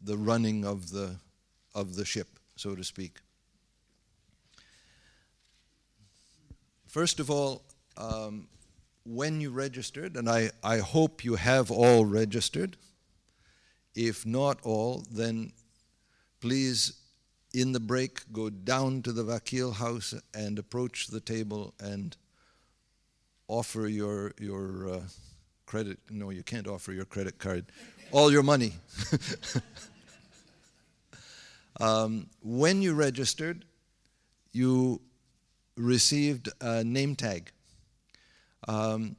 the running of the, of the ship, so to speak. First of all, um, when you registered, and I, I hope you have all registered, if not all, then please, in the break, go down to the Vakil house and approach the table and offer your, your uh, credit. No, you can't offer your credit card. All your money. um, when you registered, you received a name tag. Um,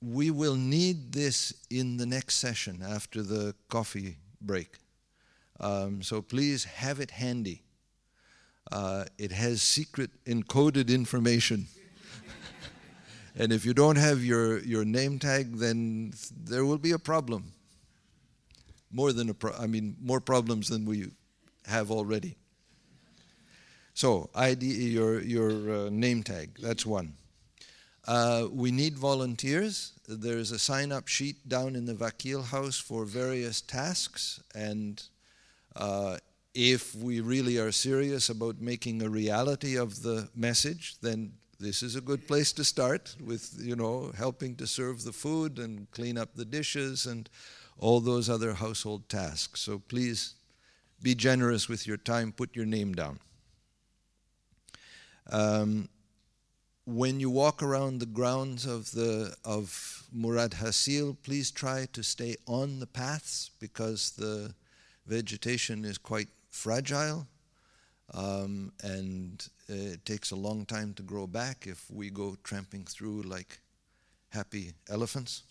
we will need this in the next session after the coffee break. Um, so please have it handy. Uh, it has secret encoded information. And if you don't have your, your name tag, then there will be a problem. More than a pro- I mean, more problems than we have already. So, ID, your, your uh, name tag, that's one. Uh, we need volunteers. There's a sign up sheet down in the Vakil house for various tasks. And uh, if we really are serious about making a reality of the message, then this is a good place to start with, you know, helping to serve the food and clean up the dishes and all those other household tasks. So please be generous with your time, put your name down. Um, when you walk around the grounds of the of Murad Hassil, please try to stay on the paths because the vegetation is quite fragile, um, and it takes a long time to grow back if we go tramping through like happy elephants.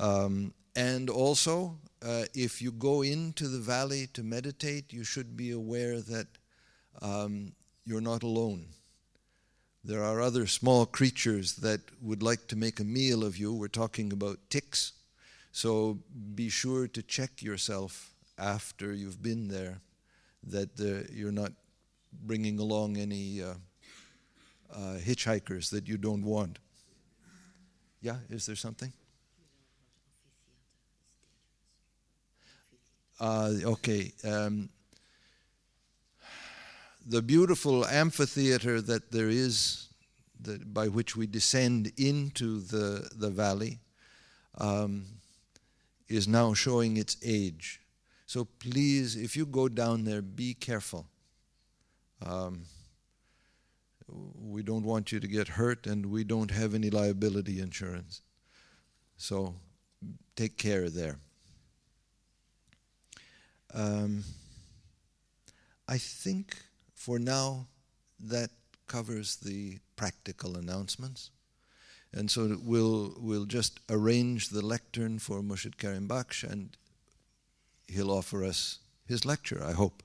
Um, and also, uh, if you go into the valley to meditate, you should be aware that um, you're not alone. There are other small creatures that would like to make a meal of you. We're talking about ticks. So be sure to check yourself after you've been there that the, you're not bringing along any uh, uh, hitchhikers that you don't want. Yeah, is there something? Uh, okay. Um, the beautiful amphitheater that there is, that, by which we descend into the, the valley, um, is now showing its age. So please, if you go down there, be careful. Um, we don't want you to get hurt, and we don't have any liability insurance. So take care there. Um, I think for now, that covers the practical announcements. And so we'll, we'll just arrange the lectern for Murshid Karim Baksh and he'll offer us his lecture, I hope.